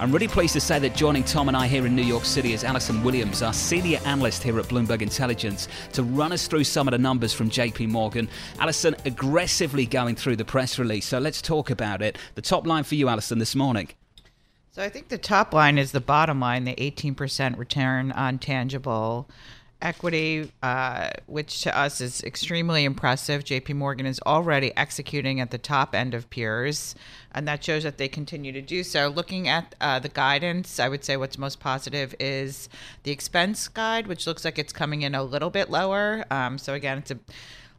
I'm really pleased to say that joining Tom and I here in New York City is Alison Williams, our senior analyst here at Bloomberg Intelligence, to run us through some of the numbers from JP Morgan. Alison, aggressively going through the press release, so let's talk about it. The top line for you, Alison, this morning. So I think the top line is the bottom line, the 18% return on tangible equity, uh, which to us is extremely impressive. JP Morgan is already executing at the top end of peers, and that shows that they continue to do so. Looking at uh, the guidance, I would say what's most positive is the expense guide, which looks like it's coming in a little bit lower. Um, so, again, it's a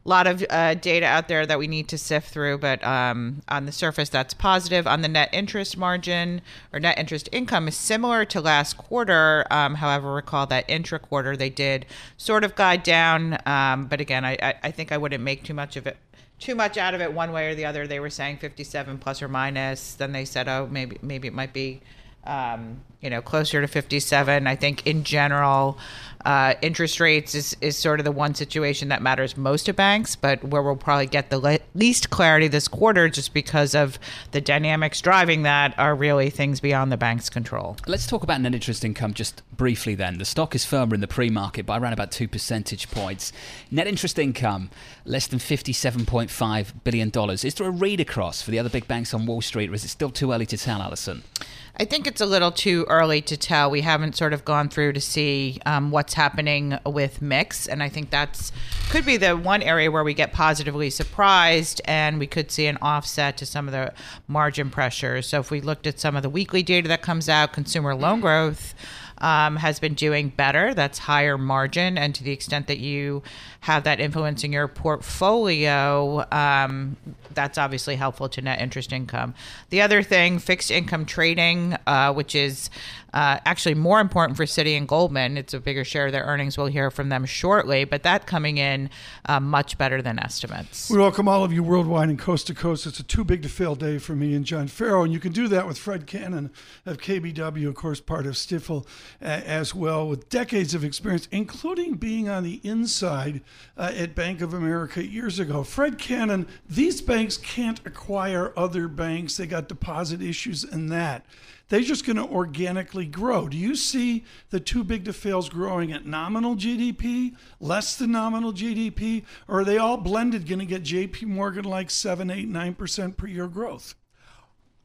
lot of uh, data out there that we need to sift through, but um, on the surface, that's positive. On the net interest margin or net interest income is similar to last quarter. Um, however, recall that intra quarter they did sort of guide down, um, but again, I, I think I wouldn't make too much of it. Too much out of it one way or the other. They were saying 57 plus or minus. Then they said, oh, maybe maybe it might be um, you know, closer to 57. I think in general, uh, interest rates is, is sort of the one situation that matters most to banks, but where we'll probably get the le- least clarity this quarter just because of the dynamics driving that are really things beyond the bank's control. Let's talk about net interest income just briefly then. The stock is firmer in the pre market by around about two percentage points. Net interest income, less than $57.5 billion. Is there a read across for the other big banks on Wall Street, or is it still too early to tell, Alison? I think it's a little too early to tell. We haven't sort of gone through to see um, what's happening with mix, and I think that's could be the one area where we get positively surprised, and we could see an offset to some of the margin pressures. So if we looked at some of the weekly data that comes out, consumer loan growth um, has been doing better. That's higher margin, and to the extent that you have that influencing your portfolio, um, that's obviously helpful to net interest income. The other thing, fixed income trading, uh, which is uh, actually more important for Citi and Goldman. It's a bigger share of their earnings. We'll hear from them shortly, but that coming in uh, much better than estimates. We welcome all of you worldwide and coast to coast. It's a too big to fail day for me and John Ferro, and you can do that with Fred Cannon of KBW, of course, part of Stifel uh, as well, with decades of experience, including being on the inside uh, at Bank of America years ago. Fred Cannon, these banks can't acquire other banks. They got deposit issues and that they're just going to organically grow. Do you see the too big to fails growing at nominal GDP, less than nominal GDP, or are they all blended going to get JP Morgan like 7, 8, 9% per year growth?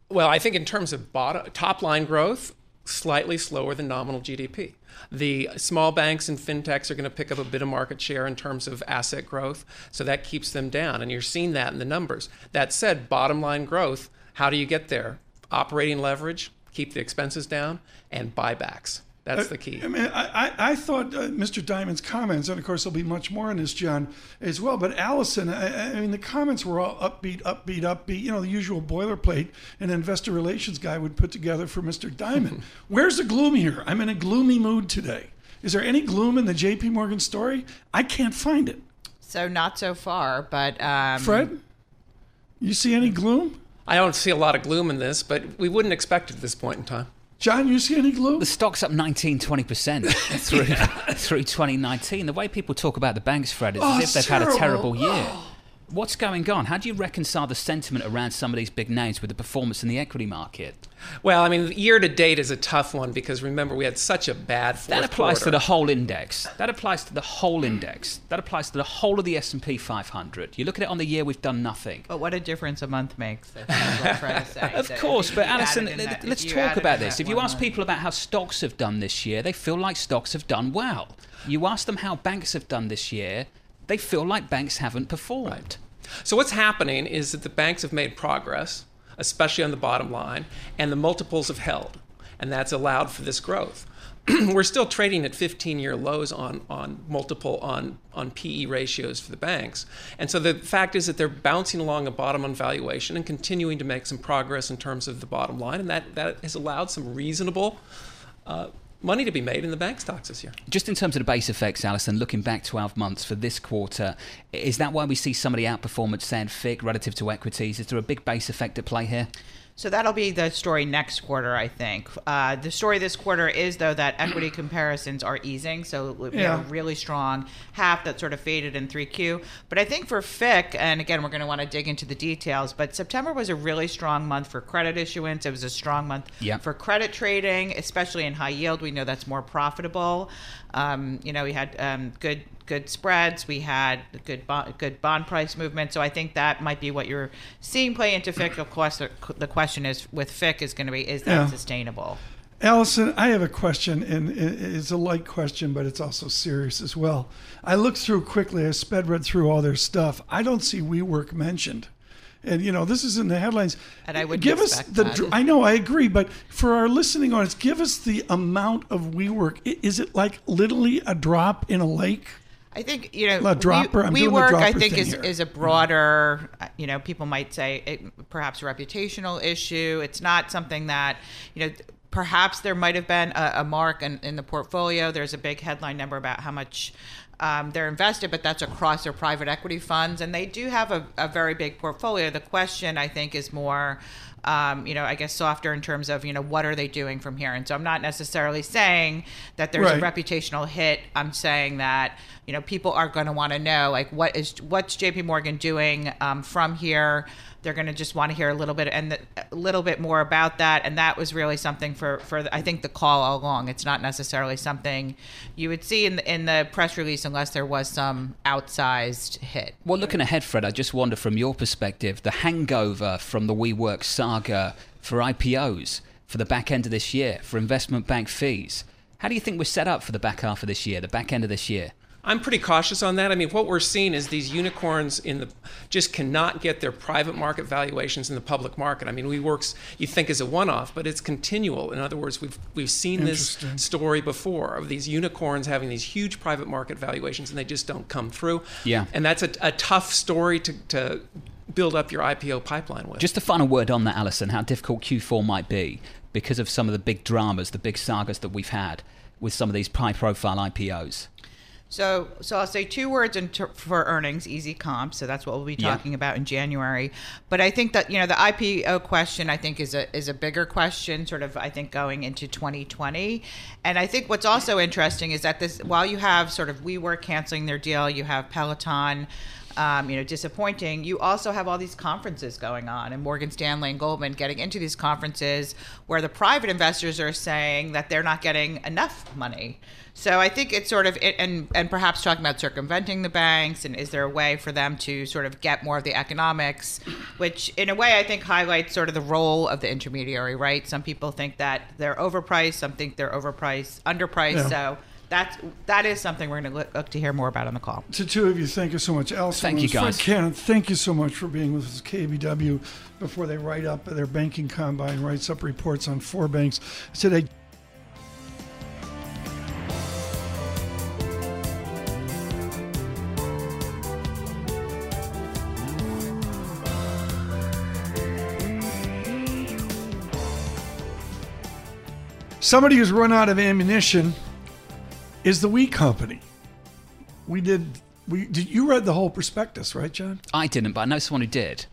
Well, I think in terms of bottom, top line growth, slightly slower than nominal GDP. The small banks and fintechs are going to pick up a bit of market share in terms of asset growth, so that keeps them down. And you're seeing that in the numbers. That said, bottom line growth, how do you get there? Operating leverage, keep the expenses down, and buybacks. That's the key. I mean, I, I thought uh, Mr. Dimon's comments, and of course there'll be much more in this, John, as well. But Allison, I, I, mean, the comments were all upbeat, upbeat, upbeat. You know, the usual boilerplate an investor relations guy would put together for Mr. Dimon. Where's the gloom here? I'm in a gloomy mood today. Is there any gloom in the J.P. Morgan story? I can't find it. So not so far, but um... Fred, you see any gloom? I don't see a lot of gloom in this, but we wouldn't expect it at this point in time. John, you see any gloom? The stock's up 19, 20% through, through 2019. The way people talk about the banks, Fred, is oh, as if they've terrible. had a terrible year. Oh. What's going on? How do you reconcile the sentiment around some of these big names with the performance in the equity market? Well, I mean, year to date is a tough one because remember we had such a bad fourth That applies quarter. to the whole index. That applies to the whole index. That applies to the whole of the S&P 500. You look at it on the year, we've done nothing. But what a difference a month makes. of course, but Alison, let's talk about this. If you ask month. people about how stocks have done this year, they feel like stocks have done well. You ask them how banks have done this year, they feel like banks haven't performed. Right. So what's happening is that the banks have made progress, especially on the bottom line, and the multiples have held, and that's allowed for this growth. We're still trading at 15-year lows on on multiple on on PE ratios for the banks, and so the fact is that they're bouncing along a bottom on valuation and continuing to make some progress in terms of the bottom line, and that that has allowed some reasonable. Uh, money to be made in the bank stocks this year. Just in terms of the base effects, Alison, looking back 12 months for this quarter, is that why we see some of the outperformance, say, FIG relative to equities? Is there a big base effect at play here? So that'll be the story next quarter, I think. Uh, the story this quarter is, though, that equity comparisons are easing. So we Yeah. have a really strong half that sort of faded in 3Q. But I think for FICC, and again, we're going to want to dig into the details, but September was a really strong month for credit issuance. It was a strong month Yeah. for credit trading, especially in high yield. We know that's more profitable. Um, you know, we had um, good good spreads. We had good bond, good bond price movement. So I think that might be what you're seeing play into FICC. Of course, the, the question is with FICC is going to be is that Yeah. sustainable? Allison, I have a question, and it's a light question, but it's also serious as well. I looked through quickly, I sped read through all their stuff. I don't see WeWork mentioned. And you know, this is in the headlines. And I wouldn't give us the. that. I know, I agree, but for our listening audience, give us the amount of WeWork. Is it like literally a drop in a lake? I think you know A dropper? I'm we, doing the work. I think is here. is a broader. You know, people might say it, perhaps a reputational issue. It's not something that you know. Perhaps there might have been a, a mark in, in the portfolio. There's a big headline number about how much um, they're invested, but that's across their private equity funds, and they do have a, a very big portfolio. The question, I think, is more um, you know, I guess softer in terms of, you know, what are they doing from here? And so I'm not necessarily saying that there's Right. a reputational hit. I'm saying that, you know, people are going to want to know, like, what is, what's JP Morgan doing um, from here? They're going to just want to hear a little bit and a little bit more about that. And that was really something for, for I think the call all along. It's not necessarily something you would see in the, in the press release unless there was some outsized hit. Well, looking ahead, Fred, I just wonder from your perspective, the hangover from the WeWork saga for IPOs for the back end of this year, for investment bank fees. How do you think we're set up for the back half of this year, the back end of this year? I'm pretty cautious on that. I mean, what we're seeing is these unicorns in the just cannot get their private market valuations in the public market. I mean, we WeWorks you think is a one-off, but it's continual. In other words, we've we've seen this story before of these unicorns having these huge private market valuations and they just don't come through. Yeah. And that's a, a tough story to, to build up your IPO pipeline with. Just a final word on that, Alison, how difficult Q4 might be because of some of the big dramas, the big sagas that we've had with some of these high profile IPOs. So, so I'll say two words in ter- for earnings, easy comp. So that's what we'll be Yeah. talking about in January. But I think that you know the IPO question, I think is a is a bigger question, sort of I think going into 2020. And I think what's also interesting is that this, while you have sort of WeWork canceling their deal, you have Peloton. Um, you know, disappointing. You also have all these conferences going on, and Morgan Stanley and Goldman getting into these conferences where the private investors are saying that they're not getting enough money. So I think it's sort of it, and and perhaps talking about circumventing the banks and is there a way for them to sort of get more of the economics, which in a way I think highlights sort of the role of the intermediary, right? Some people think that they're overpriced, some think they're overpriced, underpriced. Yeah. So that's that is something we're going to look, look to hear more about on the call. To two of you, thank you so much. Allison Thank you, guys. Cannon, thank you so much for being with us. KBW before they write up their banking combine writes up reports on four banks today. Somebody who's run out of ammunition is the We Company. We did. We did. You read the whole prospectus, right, John? I didn't, but I know someone who did.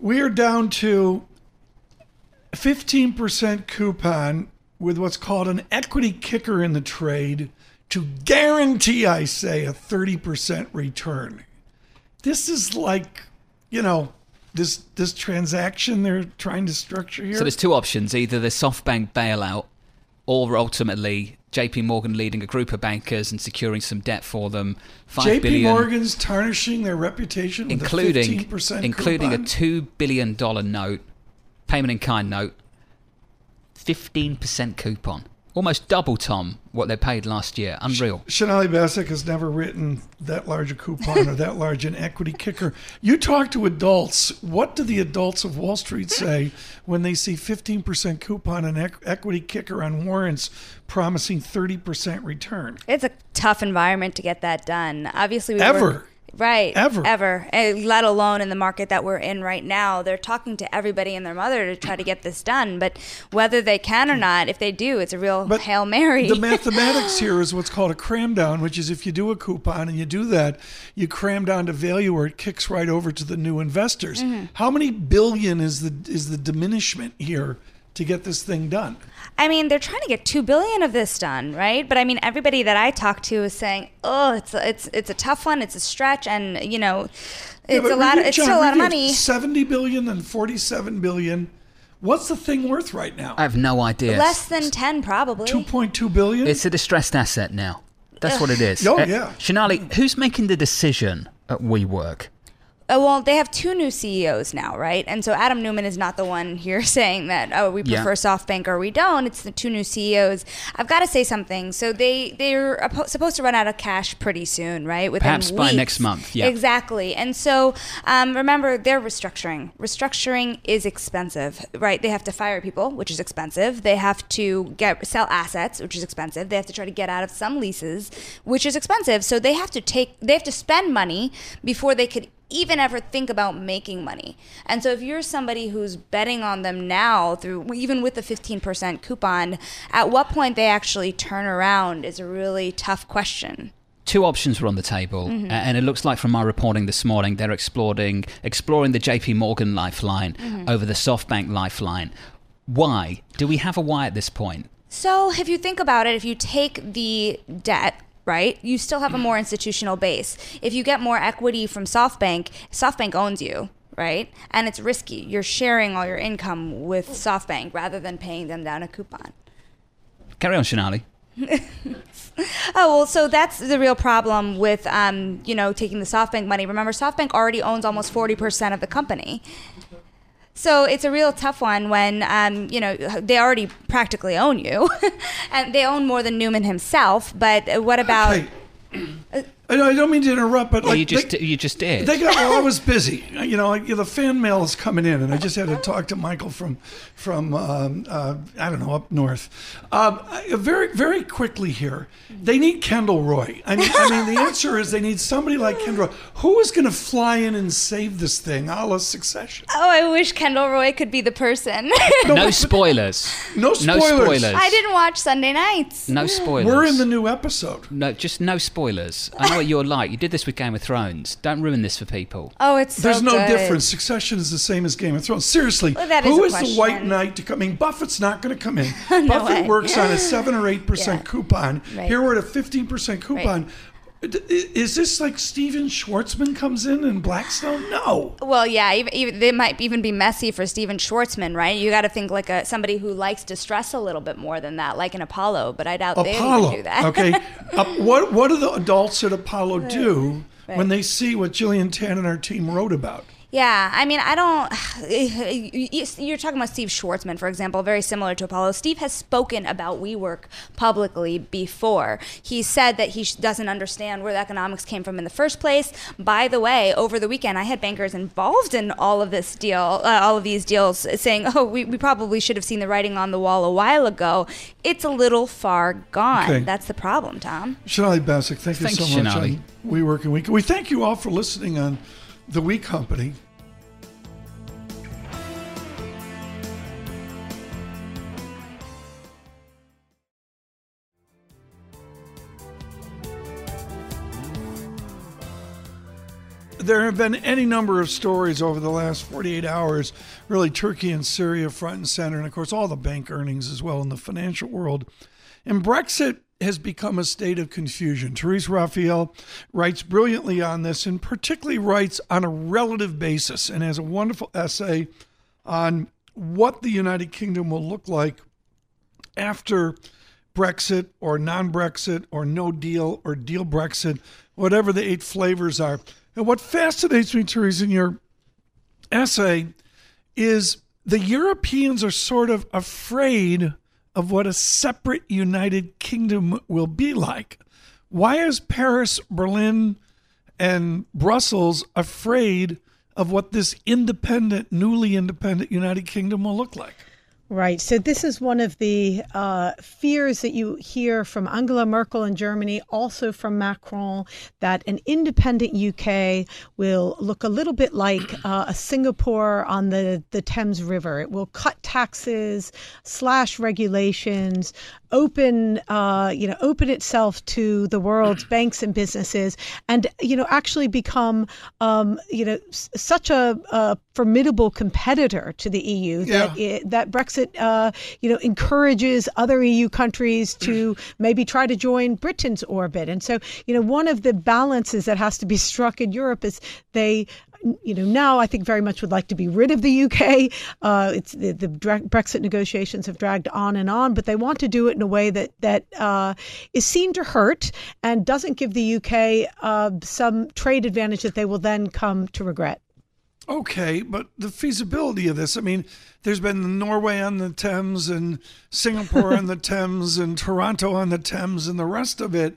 We are down to 15% coupon with what's called an equity kicker in the trade to guarantee, I say, a 30% return. This is like, you know, this this transaction they're trying to structure here. So there's two options either the SoftBank bailout or ultimately JP Morgan leading a group of bankers and securing some debt for them. JP billion, Morgan's tarnishing their reputation including a 15% including coupon. a two billion dollar note, payment in kind note, fifteen percent coupon, almost double Tom what they paid last year. Unreal. Sonali Basak has never written that large a coupon or that large an equity kicker. You talk to adults. What do the adults of Wall Street say when they see 15% coupon and equ- equity kicker on warrants promising 30% return? It's a tough environment to get that done. Obviously, we Ever. Work, Right. Ever. Ever. Eh, Let alone in the market that we're in right now. They're talking to everybody and their mother to try to get this done. But whether they can or not, if they do, it's a real But Hail Mary. The mathematics here is what's called a cram down, which is if you do a coupon and you do that, you cram down to value where it kicks right over to the new investors. Mm-hmm. How many billion is the is the diminishment here to get this thing done? I mean, they're trying to get two billion of this done, right? But I mean, everybody that I talk to is saying, "Oh, it's a, it's it's a tough one. It's a stretch, and you know, it's but a lot. review- It's John, still a lot of money." 70 billion and 47 billion. What's the thing worth right now? I have no idea. Less than ten, probably. 2.2 billion? It's a distressed asset now. That's what it is. Oh, Uh, yeah. Sonali, who's making the decision at WeWork? Uh, well, they have two new CEOs now, right? And so Adam Neumann is not the one here saying that oh we Yeah. prefer SoftBank or we don't. It's the two new CEOs. I've got to say something. So they they're supposed to run out of cash pretty soon, right? Within Perhaps by next month, yeah. Exactly. And so um, remember, they're restructuring. Restructuring is expensive, right? They have to fire people, which is expensive. They have to get sell assets, which is expensive. They have to try to get out of some leases, which is expensive. So they have to take they have to spend money before they could even ever think about making money. And so if you're somebody who's betting on them now through even with the 15% coupon, at what point they actually turn around is a really tough question. Two options were on the table, Mm-hmm. and it looks like from my reporting this morning, they're exploring exploring the JP Morgan lifeline Mm-hmm. over the SoftBank lifeline. Why? Do we have a why at this point? So, if you think about it, if you take the debt, right, you still have a more institutional base. If you get more equity from SoftBank, SoftBank owns you, right? And it's risky. You're sharing all your income with SoftBank rather than paying them down a coupon. Carry on, Sonali. Oh well, so that's the real problem with um, you know taking the SoftBank money. Remember, SoftBank already owns almost forty percent of the company. So it's a real tough one when um, you know they already practically own you, and they own more than Neumann himself. But what about? Hey, I don't mean to interrupt, but Well, like you just they, you just did. they got. Well, I was busy. You know, like, the fan mail is coming in, and I just had to talk to Michael from from um, uh, I don't know up north. Um, very very quickly here, they need Kendall Roy. I mean, I mean, the answer is they need somebody like Kendall. Roy. Who is going to fly in and save this thing, a la Succession? Oh, I wish Kendall Roy could be the person. no spoilers. No No spoilers. spoilers. I didn't watch Sunday nights. No spoilers. We're in the new episode. No, just no spoilers. I know what you're like. You did this with Game of Thrones. Don't ruin this for people. Oh, it's so There's no good. difference. Succession is the same as Game of Thrones. Seriously, Well, that is who a is the White. Knight to come? I mean, Buffett's not going to come in. No Buffett way. works on a seven or eight percent Yeah. coupon. Right. Here we're at a fifteen percent coupon. D- i- Is this like Stephen Schwarzman comes in in Blackstone? No. Well, yeah, even, even they might even be messy for Stephen Schwarzman, right? You got to think like a somebody who likes distress a little bit more than that, like an Apollo. But I doubt they would Apollo. do that. okay. Uh, what what do the adults at Apollo do Right. when they see what Gillian Tan and our team wrote about? Yeah, I mean, I don't. You're talking about Steve Schwarzman, for example, very similar to Apollo. Steve has spoken about WeWork publicly before. He said that he doesn't understand where the economics came from in the first place. By the way, over the weekend, I had bankers involved in all of this deal, uh, all of these deals, saying, "Oh, we, we probably should have seen the writing on the wall a while ago." It's a little far gone. Okay. That's the problem, Tom. Sonali Basak, thank you Thanks, so much. Sonali. on We Work and Week. We thank you all for listening on The We Company. There have been any number of stories over the last 48 hours, really Turkey and Syria front and center, and of course all the bank earnings as well in the financial world. And Brexit has become a state of confusion. Therese Raphael writes brilliantly on this and particularly writes on a relative basis and has a wonderful essay on what the United Kingdom will look like after Brexit or non Brexit or no deal or deal Brexit, whatever the eight flavors are. And what fascinates me, Therese, in your essay is the Europeans are sort of afraid of what a separate United Kingdom will be like. Why is Paris, Berlin, and Brussels afraid of what this independent, newly independent United Kingdom will look like? Right. So this is one of the uh, fears that you hear from Angela Merkel in Germany, also from Macron, that an independent UK will look a little bit like uh, a Singapore on the, the Thames River. It will cut taxes, slash regulations, open, uh, you know, open itself to the world's banks and businesses, and you know, actually become, um, you know, s- such a, a, formidable competitor to the EU yeah. that it, that Brexit, uh, you know, encourages other EU countries to maybe try to join Britain's orbit. And so, you know, one of the balances that has to be struck in Europe is they you know, now I think very much would like to be rid of the UK. Uh, it's the, the, Brexit negotiations have dragged on and on, but they want to do it in a way that that uh, is seen to hurt and doesn't give the UK uh, some trade advantage that they will then come to regret. Okay, but the feasibility of this, I mean, there's been Norway on the Thames and Singapore on the Thames and Toronto on the Thames and the rest of it.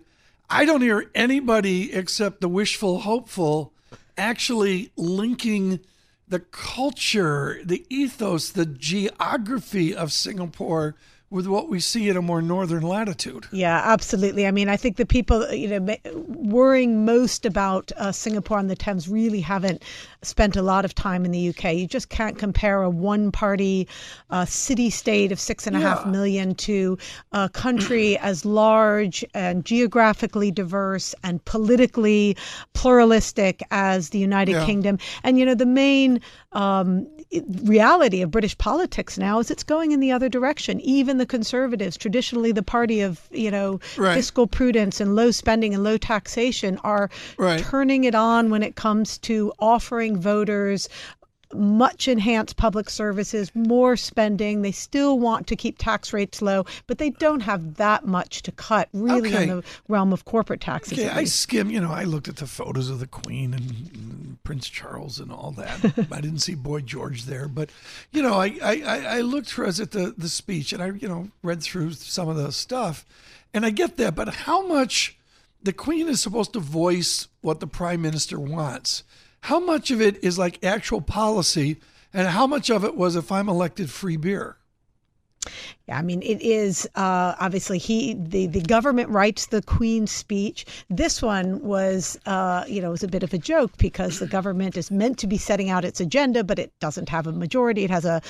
I don't hear anybody except the wishful hopeful actually linking the culture, the ethos, the geography of Singapore with what we see at a more northern latitude. Yeah, absolutely. I mean, I think the people, you know, worrying most about uh, Singapore on the Thames really haven't spent a lot of time in the UK. You just can't compare a one-party uh, city-state of six and a half million to a country as large and geographically diverse and politically pluralistic as the United Yeah. Kingdom. And you know, the main um, reality of British politics now is it's going in the other direction. Even the Conservatives, traditionally the party of you know Right. fiscal prudence and low spending and low taxation, are Right. turning it on when it comes to offering voters much enhanced public services, more spending. They still want to keep tax rates low, but they don't have that much to cut really Okay. in the realm of corporate taxes. Okay, I skim. You know, I looked at the photos of the Queen and, Prince Charles and all that. I didn't see Boy George there, but you know, I I, I I looked through as at the the speech, and I you know read through some of the stuff, and I get that. But how much the Queen is supposed to voice what the Prime Minister wants? How much of it is like actual policy, and how much of it was if I'm elected, free beer? Yeah, I mean, it is uh, obviously he the, the government writes the Queen's speech. This one was, uh, you know, was a bit of a joke because the government is meant to be setting out its agenda, but it doesn't have a majority. It has a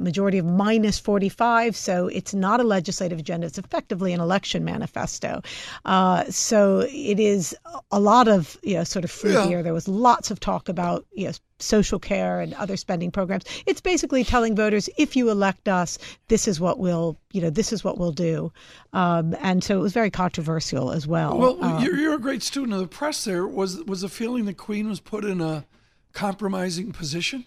majority of minus 45, so it's not a legislative agenda. It's effectively an election manifesto. Uh, so it is a lot of, you know, sort of free Yeah. beer. There was lots of talk about, you know, social care and other spending programs. It's basically telling voters, if you elect us, this is what we'll, you know, this is what we'll do. Um, and so it was very controversial as well. Well, Um, you're, you're a great student of the press. There was was the feeling the Queen was put in a compromising position.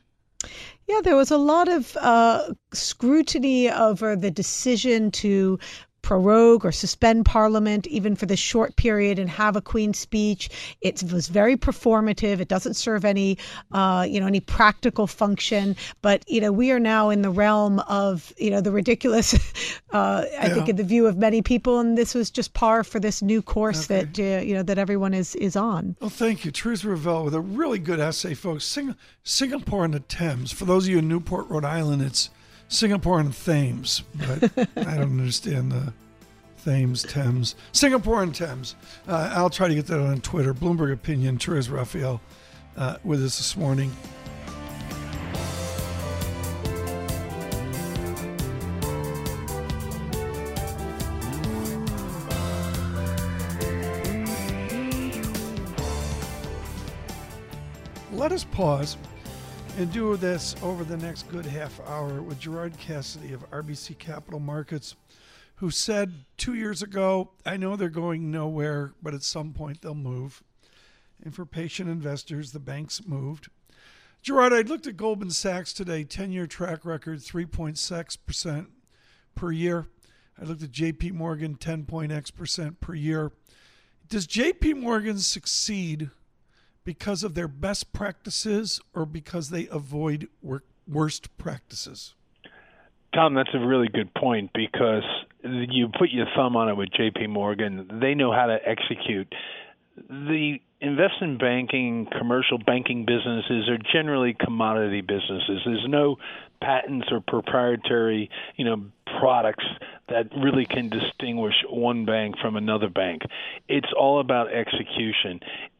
Yeah, there was a lot of uh, scrutiny over the decision to prorogue or suspend parliament even for this short period and have a queen's speech. It was very performative. It doesn't serve any uh, you know any practical function. But you know we are now in the realm of you know the ridiculous uh, i think in the view of many people and this was just par for this new course that uh, you know that everyone is is on. Well, thank you, Teresa Raphael, with a really good essay, folks. Sing- Singapore and the Thames. For those of you in Newport, Rhode Island, it's Singapore and Thames, but I don't understand the Thames, Thames. Singapore and Thames. Uh, I'll try to get that on Twitter. Bloomberg Opinion, Teresa Raphael uh, with us this morning. Let us pause and do this over the next good half hour with Gerard Cassidy of RBC Capital Markets, who said two years ago, I know they're going nowhere, but at some point they'll move. And for patient investors, the banks moved. Gerard, I looked at Goldman Sachs today, 10 year track record, 3.6% per year. I looked at JP Morgan, 10.x percent per year. Does JP Morgan succeed because of their best practices or because they avoid wor- worst practices? Tom, that's a really good point because you put your thumb on it with JP Morgan. They know how to execute. The investment banking, commercial banking businesses are generally commodity businesses. There's no patents or proprietary, you know, products that really can distinguish one bank from another bank. It's all about execution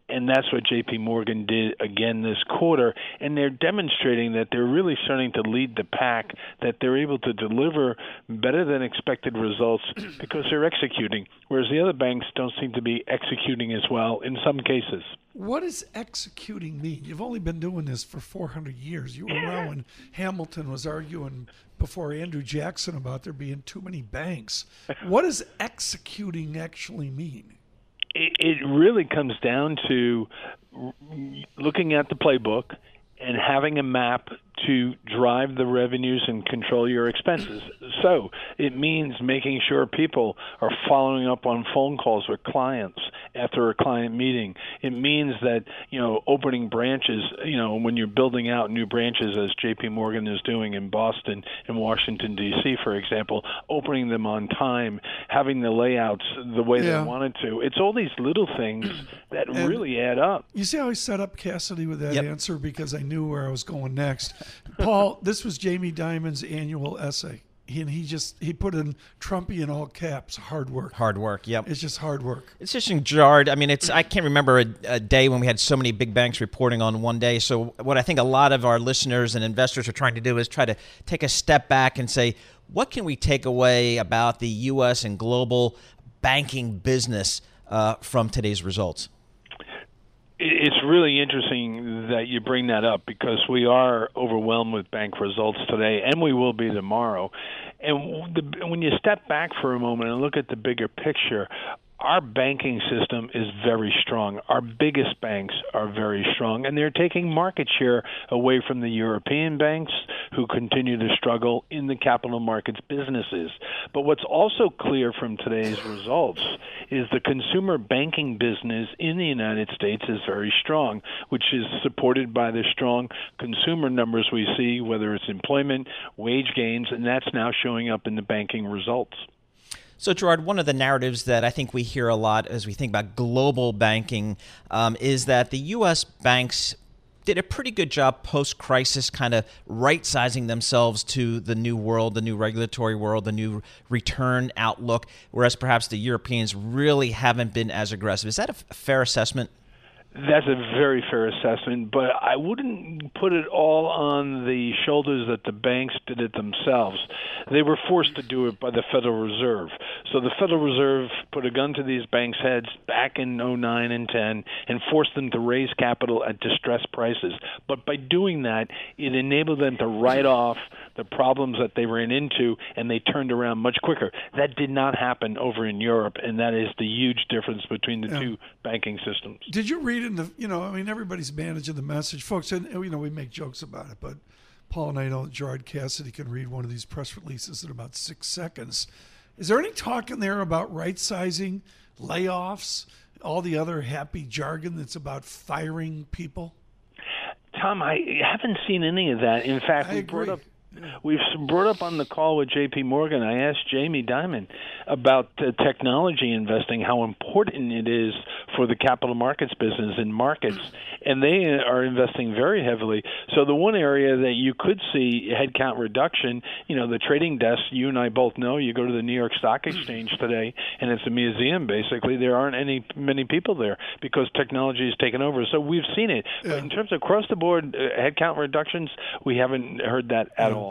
and that's what JP Morgan did again this quarter. And they're demonstrating that they're really starting to lead the pack that they're able to deliver better than expected results because they're executing whereas the other banks don't seem to be executing as well in some cases. What does executing mean? You've only been doing this for 400 years. You were around when Hamilton was arguing before Andrew Jackson about there being too many banks. What does executing actually mean it, it really comes down to looking at the playbook and having a map to drive the revenues and control your expenses. So it means making sure people are following up on phone calls with clients after a client meeting. It means that, you know, opening branches, you know, when you're building out new branches as JP Morgan is doing in Boston and Washington DC for example, opening them on time, having the layouts the way yeah. they wanted to. It's all these little things that and really add up. You see how I set up Cassidy with that yep. answer because I knew where I was going next. Paul, this was Jamie Dimon's annual essay. He, and he just he put in Trumpy in all caps. Hard work. Hard work. Yep. It's just hard work. It's just jarred. I mean, it's I can't remember a, a, day when we had so many big banks reporting on one day. So what I think a lot of our listeners and investors are trying to do is try to take a step back and say, what can we take away about the U.S. and global banking business uh, from today's results? It's really interesting that you bring that up because we are overwhelmed with bank results today, and we will be tomorrow. And the, when you step back for a moment and look at the bigger picture, our banking system is very strong. Our biggest banks are very strong, and they're taking market share away from the European banks who continue to struggle in the capital markets businesses. But what's also clear from today's results is the consumer banking business in the United States is very strong, which is supported by the strong consumer numbers we see, whether it's employment, wage gains, and that's now showing up in the banking results. So, Gerard, one of the narratives that I think we hear a lot as we think about global banking um, is that the U.S. banks did a pretty good job post crisis, kind of right sizing themselves to the new world, the new regulatory world, the new return outlook, whereas perhaps the Europeans really haven't been as aggressive. Is that a fair assessment? That's a very fair assessment, but I wouldn't put it all on the shoulders that the banks did it themselves. They were forced to do it by the Federal Reserve. So the Federal Reserve put a gun to these banks' heads back in 09 and 10 and forced them to raise capital at distressed prices. But by doing that, it enabled them to write off the problems that they ran into and they turned around much quicker. That did not happen over in Europe, and that is the huge difference between the yeah. two banking systems. Did you read in the, you know, I mean, everybody's managing the message, folks, and, you know, we make jokes about it, but Paul and I know Gerard Cassidy can read one of these press releases in about six seconds. Is there any talk in there about right sizing, layoffs, all the other happy jargon that's about firing people? Tom, I haven't seen any of that. In fact, we brought up We've brought up on the call with J.P. Morgan. I asked Jamie Dimon about uh, technology investing, how important it is for the capital markets business in markets, and they are investing very heavily. So the one area that you could see headcount reduction, you know, the trading desk. You and I both know. You go to the New York Stock Exchange today, and it's a museum basically. There aren't any many people there because technology has taken over. So we've seen it. But in terms of across the board uh, headcount reductions, we haven't heard that at all.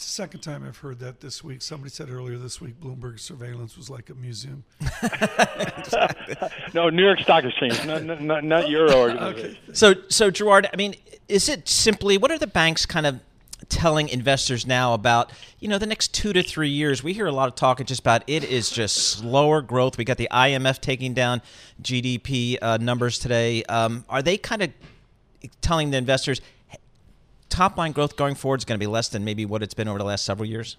It's the second time I've heard that this week. Somebody said earlier this week Bloomberg surveillance was like a museum. no, New York Stock Exchange, not, not, not your organization. Okay. So, so Gerard, I mean, is it simply what are the banks kind of telling investors now about you know the next two to three years we hear a lot of talk just about it is just slower growth we got the imf taking down gdp uh, numbers today um, are they kind of telling the investors top line growth going forward is going to be less than maybe what it's been over the last several years?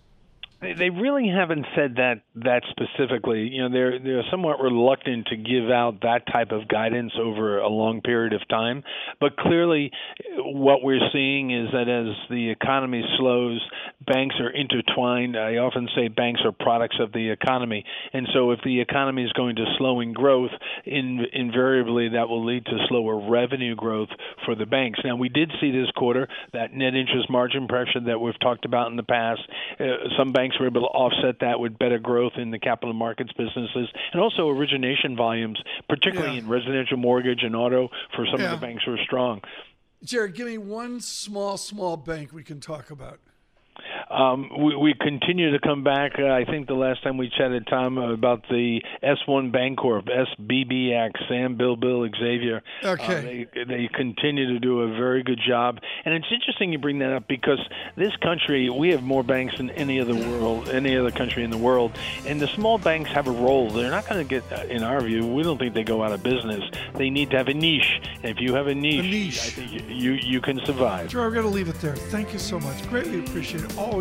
They, really haven't said that that specifically. You know, they're they're somewhat reluctant to give out that type of guidance over a long period of time. But clearly, what we're seeing is that as the economy slows, banks are intertwined. I often say banks are products of the economy, and so if the economy is going to slow in growth, in, invariably that will lead to slower revenue growth for the banks. Now, we did see this quarter that net interest margin pressure that we've talked about in the past. Uh, some banks were able to offset that with better growth in the capital markets businesses and also origination volumes, particularly yeah. in residential mortgage and auto for some yeah. of the banks were strong. Jared, give me one small, small bank we can talk about. Um, we, we, continue to come back. Uh, I think the last time we chatted, Tom, about the S1 Bancorp, SBBX, Sam, Bill, Bill, Xavier. Okay. Uh, they, they continue to do a very good job. And it's interesting you bring that up because this country, we have more banks than any other world, any other country in the world. And the small banks have a role. They're not going to get, uh, in our view, we don't think they go out of business. They need to have a niche. And if you have a niche, a niche. I think you, you, you can survive. Sure, we're going to leave it there. Thank you so much. Greatly appreciate it. Always